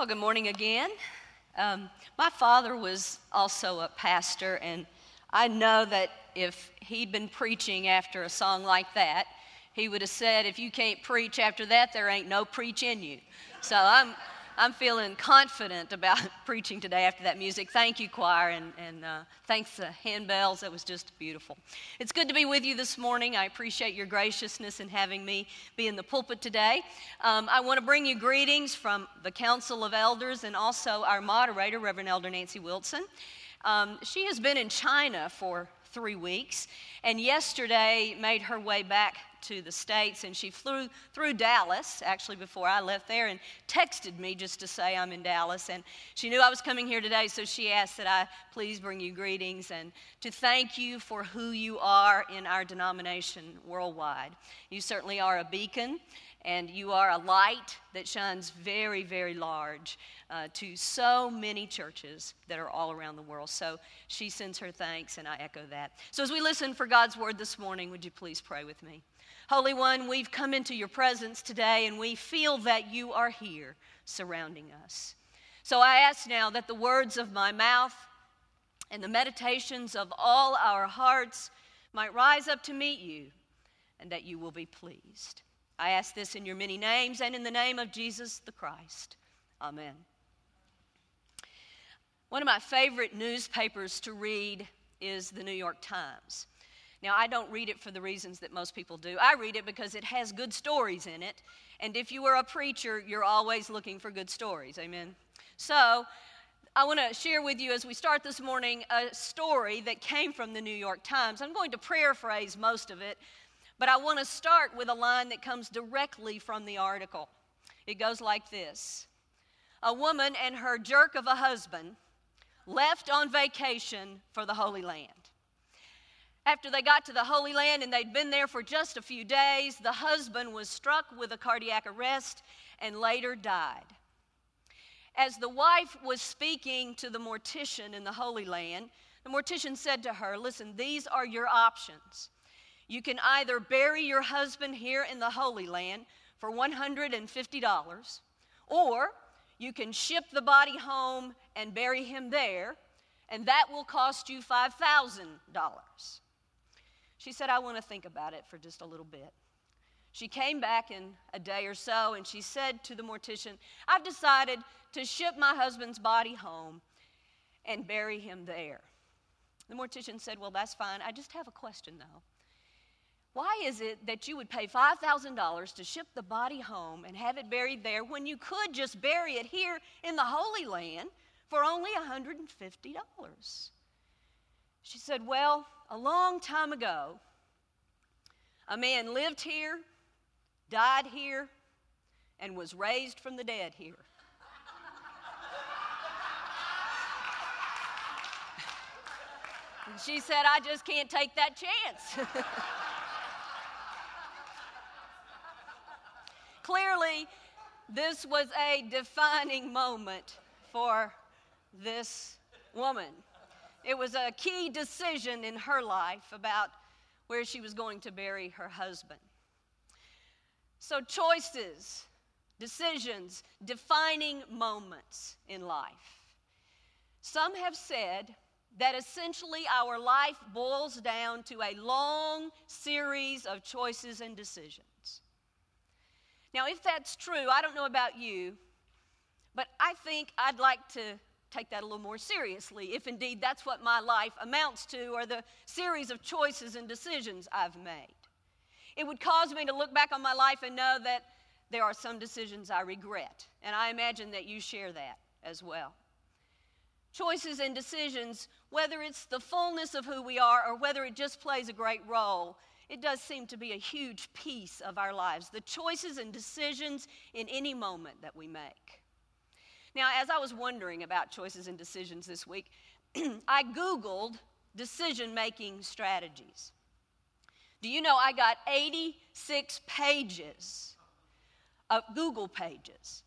Well, good morning again. Um, my father was also a pastor, and I know that if he'd been preaching after a song like that, he would have said, If you can't preach after that, there ain't no preach in you. So I'm, I'm feeling confident about preaching today after that music. Thank you, choir, and, and uh, thanks to handbells. That was just beautiful. It's good to be with you this morning. I appreciate your graciousness in having me be in the pulpit today. Um, I want to bring you greetings from the Council of Elders and also our moderator, Reverend Elder Nancy Wilson. Um, she has been in China for three weeks, and yesterday made her way back to the States, and she flew through Dallas, actually, before I left there, and texted me just to say I'm in Dallas. And she knew I was coming here today, so she asked that I please bring you greetings and to thank you for who you are in our denomination worldwide. You certainly are a beacon and you are a light that shines very, very large uh, to so many churches that are all around the world. So she sends her thanks, and I echo that. So as we listen for God's word this morning, would you please pray with me? Holy One, we've come into your presence today and we feel that you are here surrounding us. So I ask now that the words of my mouth and the meditations of all our hearts might rise up to meet you and that you will be pleased. I ask this in your many names and in the name of Jesus the Christ. Amen. One of my favorite newspapers to read is the New York Times. Now, I don't read it for the reasons that most people do. I read it because it has good stories in it. And if you are a preacher, you're always looking for good stories. Amen. So, I want to share with you as we start this morning a story that came from the New York Times. I'm going to paraphrase most of it, but I want to start with a line that comes directly from the article. It goes like this A woman and her jerk of a husband left on vacation for the Holy Land. After they got to the Holy Land and they'd been there for just a few days, the husband was struck with a cardiac arrest and later died. As the wife was speaking to the mortician in the Holy Land, the mortician said to her, Listen, these are your options. You can either bury your husband here in the Holy Land for $150, or you can ship the body home and bury him there, and that will cost you $5,000. She said, I want to think about it for just a little bit. She came back in a day or so and she said to the mortician, I've decided to ship my husband's body home and bury him there. The mortician said, Well, that's fine. I just have a question though. Why is it that you would pay $5,000 to ship the body home and have it buried there when you could just bury it here in the Holy Land for only $150? She said, Well, a long time ago, a man lived here, died here, and was raised from the dead here. and she said, I just can't take that chance. Clearly, this was a defining moment for this woman. It was a key decision in her life about where she was going to bury her husband. So, choices, decisions, defining moments in life. Some have said that essentially our life boils down to a long series of choices and decisions. Now, if that's true, I don't know about you, but I think I'd like to take that a little more seriously, if indeed that's what my life amounts to, or the series of choices and decisions I've made. It would cause me to look back on my life and know that there are some decisions I regret, and I imagine that you share that as well. Choices and decisions, whether it's the fullness of who we are or whether it just plays a great role, it does seem to be a huge piece of our lives. The choices and decisions in any moment that we make. Now, as I was wondering about choices and decisions this week, I Googled decision making strategies. Do you know I got 86 pages of Google pages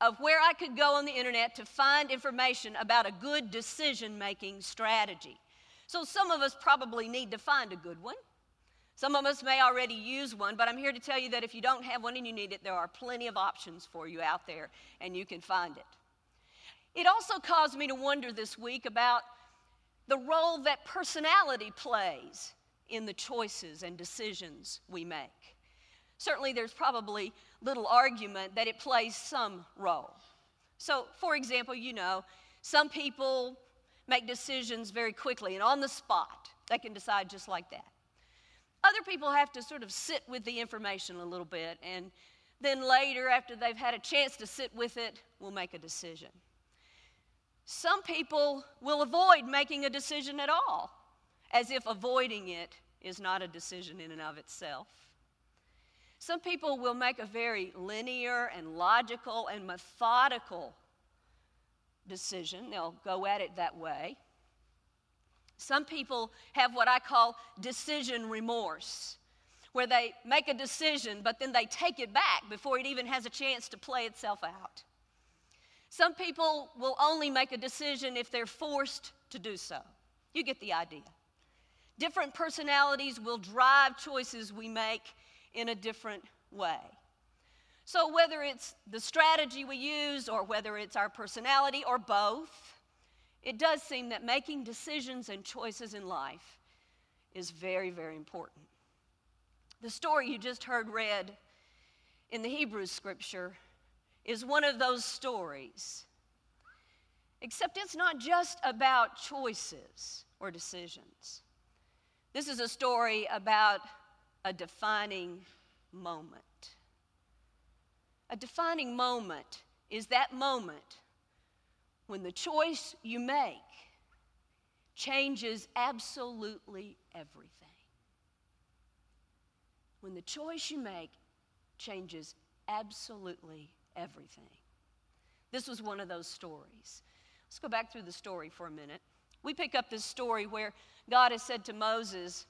of where I could go on the internet to find information about a good decision making strategy? So, some of us probably need to find a good one. Some of us may already use one, but I'm here to tell you that if you don't have one and you need it, there are plenty of options for you out there, and you can find it. It also caused me to wonder this week about the role that personality plays in the choices and decisions we make. Certainly, there's probably little argument that it plays some role. So, for example, you know, some people make decisions very quickly and on the spot. They can decide just like that. Other people have to sort of sit with the information a little bit, and then later, after they've had a chance to sit with it, we'll make a decision. Some people will avoid making a decision at all, as if avoiding it is not a decision in and of itself. Some people will make a very linear and logical and methodical decision, they'll go at it that way. Some people have what I call decision remorse, where they make a decision, but then they take it back before it even has a chance to play itself out. Some people will only make a decision if they're forced to do so. You get the idea. Different personalities will drive choices we make in a different way. So, whether it's the strategy we use or whether it's our personality or both, it does seem that making decisions and choices in life is very, very important. The story you just heard read in the Hebrew scripture is one of those stories. Except it's not just about choices or decisions. This is a story about a defining moment. A defining moment is that moment when the choice you make changes absolutely everything. When the choice you make changes absolutely everything. This was one of those stories. Let's go back through the story for a minute. We pick up this story where God has said to Moses,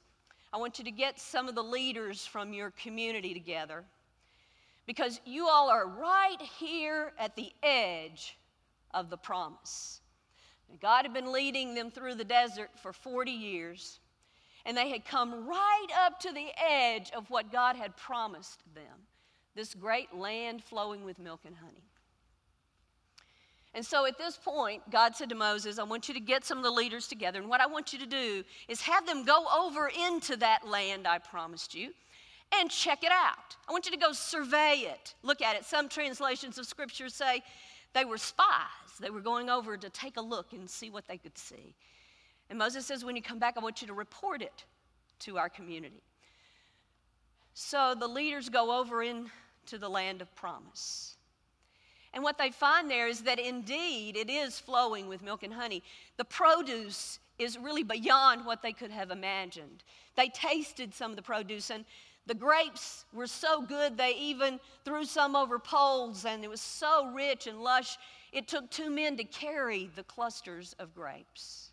I want you to get some of the leaders from your community together because you all are right here at the edge of the promise. God had been leading them through the desert for 40 years, and they had come right up to the edge of what God had promised them this great land flowing with milk and honey. And so at this point, God said to Moses, I want you to get some of the leaders together, and what I want you to do is have them go over into that land I promised you and check it out. I want you to go survey it, look at it. Some translations of scripture say they were spies. They were going over to take a look and see what they could see. And Moses says, When you come back, I want you to report it to our community. So the leaders go over into the land of promise. And what they find there is that indeed it is flowing with milk and honey. The produce is really beyond what they could have imagined. They tasted some of the produce, and the grapes were so good, they even threw some over poles, and it was so rich and lush, it took two men to carry the clusters of grapes.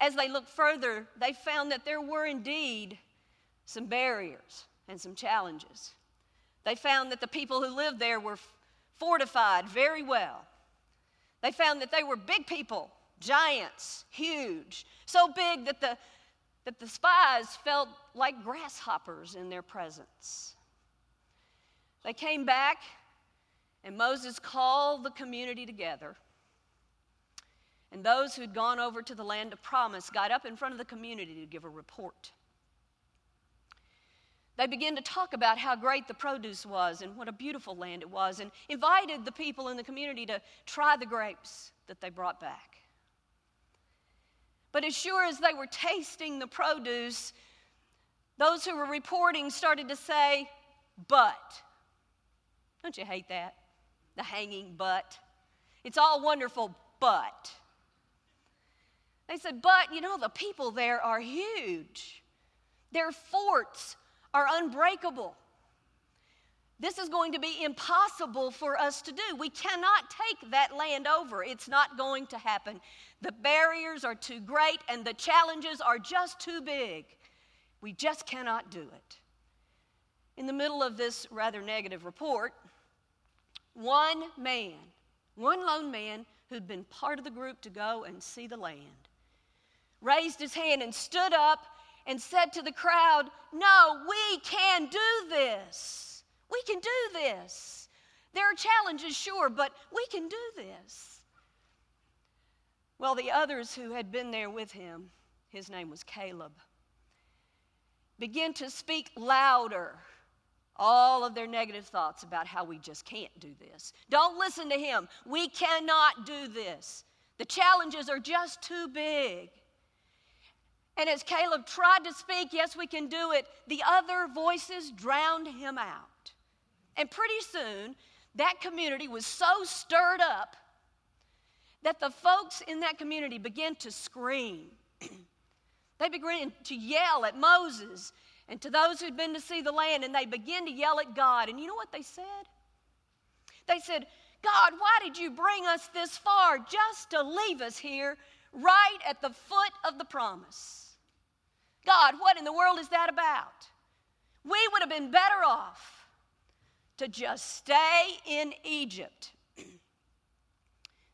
As they looked further, they found that there were indeed some barriers and some challenges. They found that the people who lived there were fortified very well. They found that they were big people, giants, huge, so big that the that the spies felt like grasshoppers in their presence. They came back, and Moses called the community together. And those who'd gone over to the land of promise got up in front of the community to give a report. They began to talk about how great the produce was and what a beautiful land it was, and invited the people in the community to try the grapes that they brought back. But as sure as they were tasting the produce, those who were reporting started to say, but. Don't you hate that? The hanging but. It's all wonderful, but. They said, but you know, the people there are huge. Their forts are unbreakable. This is going to be impossible for us to do. We cannot take that land over. It's not going to happen. The barriers are too great and the challenges are just too big. We just cannot do it. In the middle of this rather negative report, one man, one lone man who'd been part of the group to go and see the land, raised his hand and stood up and said to the crowd, No, we can do this. We can do this. There are challenges, sure, but we can do this. Well, the others who had been there with him, his name was Caleb, began to speak louder all of their negative thoughts about how we just can't do this. Don't listen to him. We cannot do this. The challenges are just too big. And as Caleb tried to speak, yes, we can do it, the other voices drowned him out. And pretty soon, that community was so stirred up that the folks in that community began to scream. they began to yell at Moses and to those who'd been to see the land, and they began to yell at God. And you know what they said? They said, God, why did you bring us this far just to leave us here right at the foot of the promise? God, what in the world is that about? We would have been better off to just stay in Egypt.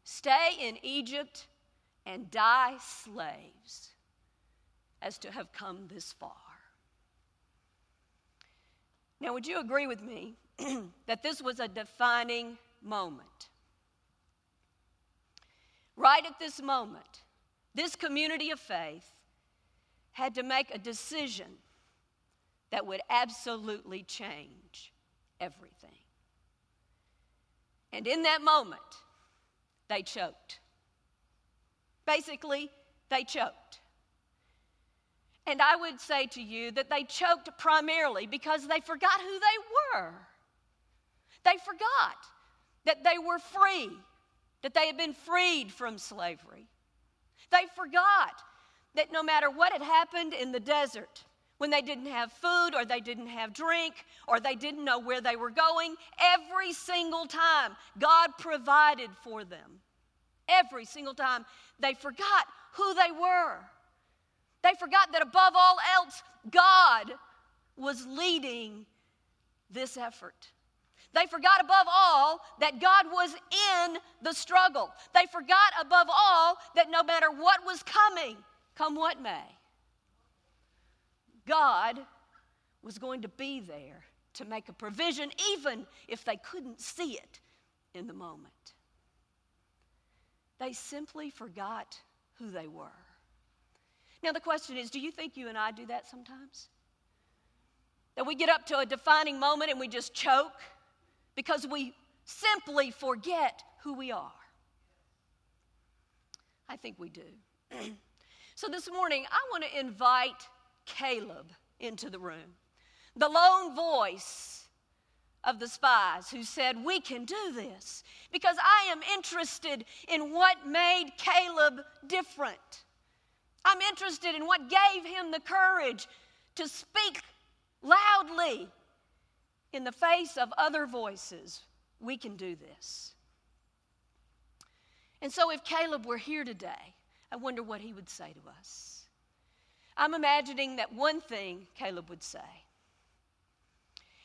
stay in Egypt and die slaves as to have come this far. Now, would you agree with me that this was a defining moment? Right at this moment, this community of faith had to make a decision that would absolutely change everything. And in that moment, they choked. Basically, they choked. And I would say to you that they choked primarily because they forgot who they were. They forgot that they were free, that they had been freed from slavery. They forgot that no matter what had happened in the desert, when they didn't have food or they didn't have drink or they didn't know where they were going, every single time God provided for them. Every single time they forgot who they were. They forgot that above all else, God was leading this effort. They forgot above all that God was in the struggle. They forgot above all that no matter what was coming, come what may, God was going to be there to make a provision, even if they couldn't see it in the moment. They simply forgot who they were. Now, the question is do you think you and I do that sometimes? That we get up to a defining moment and we just choke because we simply forget who we are? I think we do. so, this morning, I want to invite Caleb into the room, the lone voice of the spies who said, We can do this because I am interested in what made Caleb different. I'm interested in what gave him the courage to speak loudly in the face of other voices. We can do this. And so, if Caleb were here today, I wonder what he would say to us. I'm imagining that one thing Caleb would say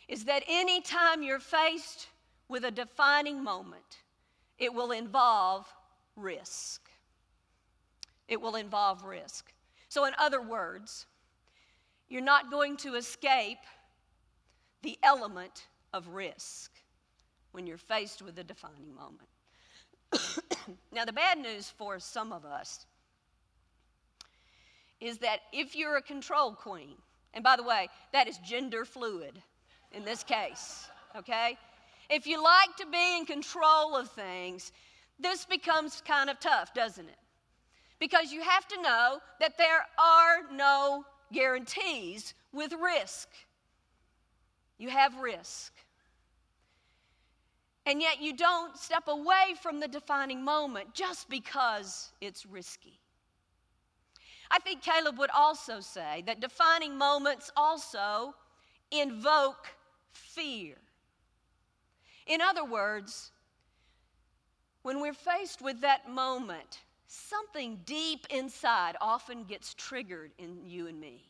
is that anytime you're faced with a defining moment, it will involve risk it will involve risk. So, in other words, you're not going to escape the element of risk when you're faced with a defining moment. now, the bad news for some of us is that if you're a control queen, and by the way, that is gender fluid in this case, okay? If you like to be in control of things, this becomes kind of tough, doesn't it? because you have to know that there are no guarantees with risk. You have risk. And yet you don't step away from the defining moment just because it's risky. I think Caleb would also say that defining moments also invoke fear. In other words, when we're faced with that moment, something deep inside often gets triggered in you and me.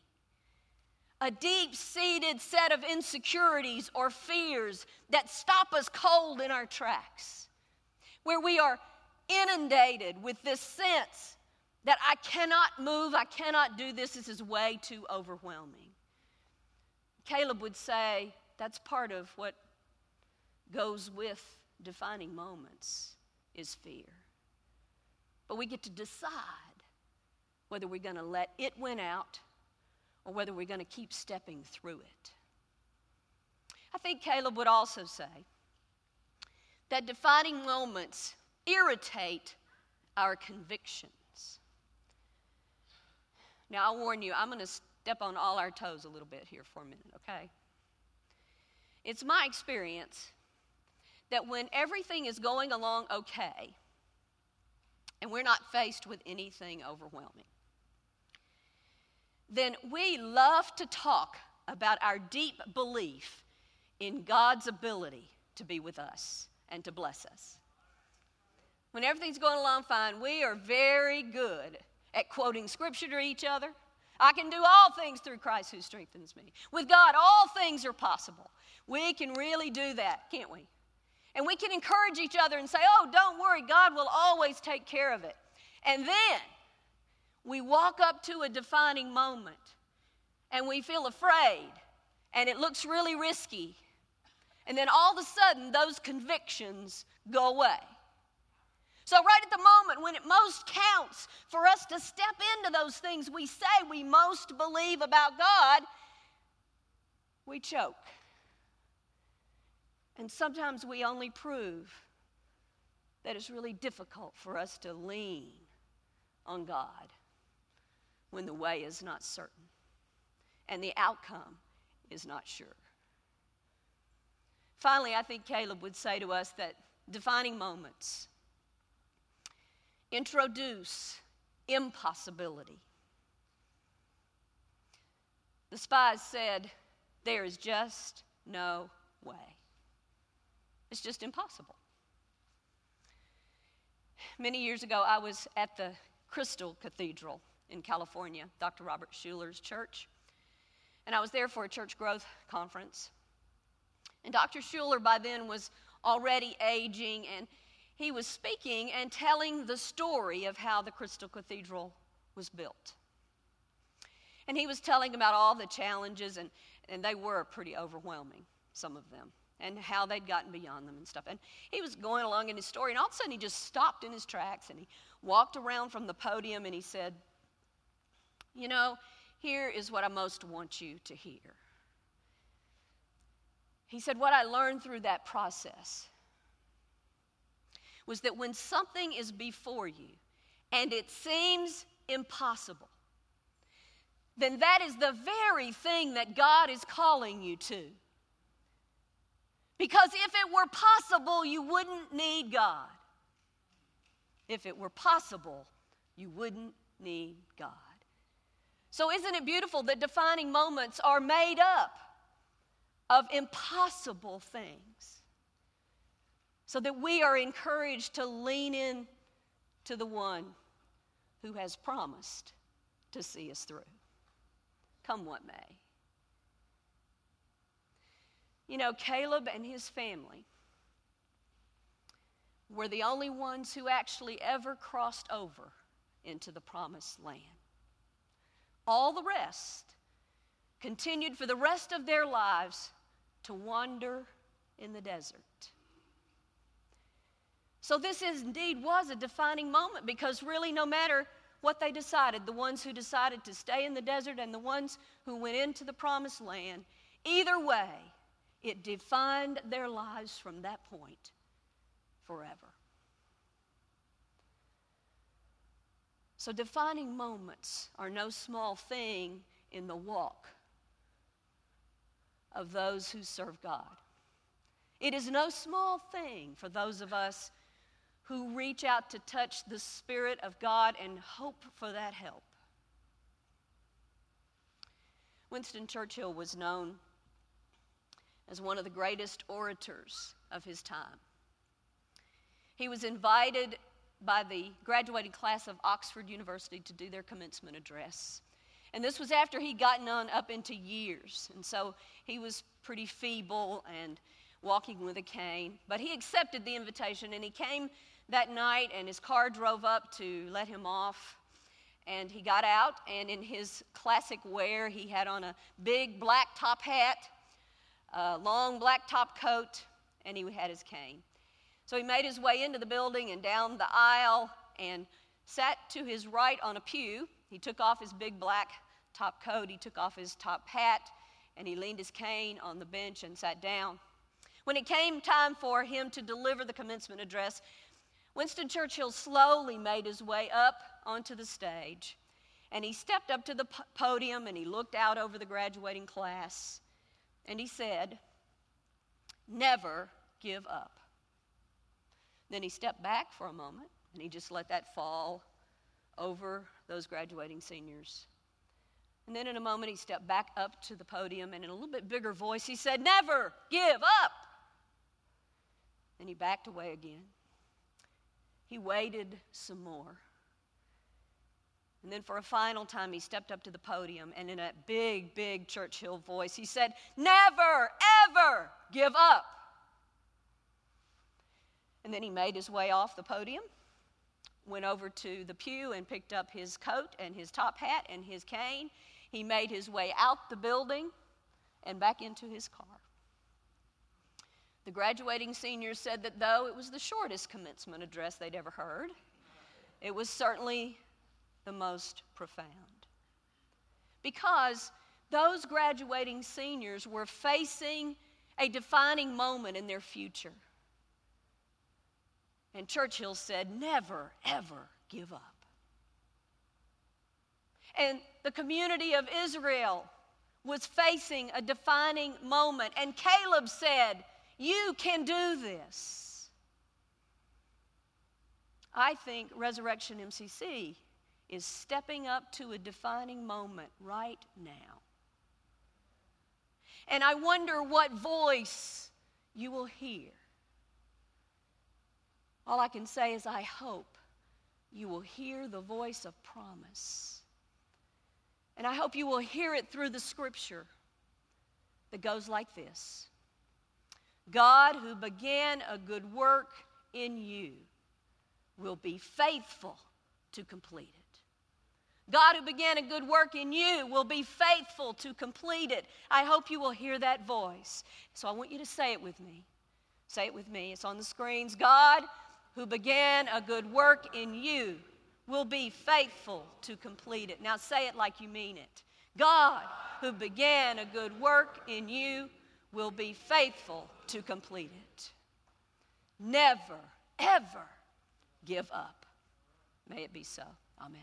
A deep seated set of insecurities or fears that stop us cold in our tracks, where we are inundated with this sense that I cannot move, I cannot do this, this is way too overwhelming. Caleb would say that's part of what goes with defining moments is fear. but we get to decide whether we're going to let it win out or whether we're going to keep stepping through it. I think Caleb would also say that defining moments irritate our convictions. Now, I'll warn you, I'm going to step on all our toes a little bit here for a minute, okay? It's my experience that when everything is going along okay and we're not faced with anything overwhelming, then we love to talk about our deep belief in God's ability to be with us and to bless us. When everything's going along fine, we are very good at quoting scripture to each other. I can do all things through Christ who strengthens me. With God, all things are possible. We can really do that, can't we? And we can encourage each other and say, oh, don't worry, God will always take care of it. And then we walk up to a defining moment and we feel afraid and it looks really risky. And then all of a sudden, those convictions go away. So, right at the moment when it most counts for us to step into those things we say we most believe about God, we choke. And sometimes we only prove that it's really difficult for us to lean on God when the way is not certain and the outcome is not sure. Finally, I think Caleb would say to us that defining moments introduce impossibility. The spies said, There is just no way. It's just impossible. Many years ago, I was at the Crystal Cathedral in California, Dr. Robert Schuller's church. And I was there for a church growth conference. And Dr. Schuller, by then, was already aging, and he was speaking and telling the story of how the Crystal Cathedral was built. And he was telling about all the challenges, and, and they were pretty overwhelming, some of them, and how they'd gotten beyond them and stuff. And he was going along in his story, and all of a sudden he just stopped in his tracks and he walked around from the podium and he said, You know, here is what I most want you to hear. He said, What I learned through that process was that when something is before you and it seems impossible, then that is the very thing that God is calling you to. Because if it were possible, you wouldn't need God. If it were possible, you wouldn't need God. So, isn't it beautiful that defining moments are made up of impossible things? So that we are encouraged to lean in to the one who has promised to see us through. Come what may. You know, Caleb and his family were the only ones who actually ever crossed over into the promised land. All the rest continued for the rest of their lives to wander in the desert. So, this is, indeed was a defining moment because, really, no matter what they decided, the ones who decided to stay in the desert and the ones who went into the promised land, either way, it defined their lives from that point forever. So, defining moments are no small thing in the walk of those who serve God. It is no small thing for those of us who reach out to touch the Spirit of God and hope for that help. Winston Churchill was known as one of the greatest orators of his time. He was invited by the graduating class of Oxford University to do their commencement address. And this was after he'd gotten on up into years. And so he was pretty feeble and walking with a cane. But he accepted the invitation and he came that night, and his car drove up to let him off. And he got out, and in his classic wear, he had on a big black top hat, a long black top coat, and he had his cane. So he made his way into the building and down the aisle and sat to his right on a pew. He took off his big black top coat, he took off his top hat, and he leaned his cane on the bench and sat down. When it came time for him to deliver the commencement address, Winston Churchill slowly made his way up onto the stage. And he stepped up to the podium and he looked out over the graduating class and he said, Never give up. Then he stepped back for a moment and he just let that fall over those graduating seniors. And then in a moment, he stepped back up to the podium and in a little bit bigger voice, he said, Never give up. Then he backed away again. He waited some more. And then for a final time, he stepped up to the podium and in a big, big Churchill voice, he said, Never, ever give up. And then he made his way off the podium, went over to the pew and picked up his coat and his top hat and his cane. He made his way out the building and back into his car. The graduating seniors said that though it was the shortest commencement address they'd ever heard, it was certainly the most profound. Because those graduating seniors were facing a defining moment in their future. And Churchill said, Never, ever give up. And the community of Israel was facing a defining moment. And Caleb said, You can do this. I think Resurrection MCC is stepping up to a defining moment right now. And I wonder what voice you will hear. All I can say is, I hope you will hear the voice of promise. And I hope you will hear it through the scripture that goes like this God, who began a good work in you, will be faithful to complete it. God, who began a good work in you, will be faithful to complete it. I hope you will hear that voice. So I want you to say it with me. Say it with me. It's on the screens. God, who began a good work in you, will be faithful to complete it. Now say it like you mean it. God, who began a good work in you, will be faithful to complete it. Never, ever give up. May it be so. Amen.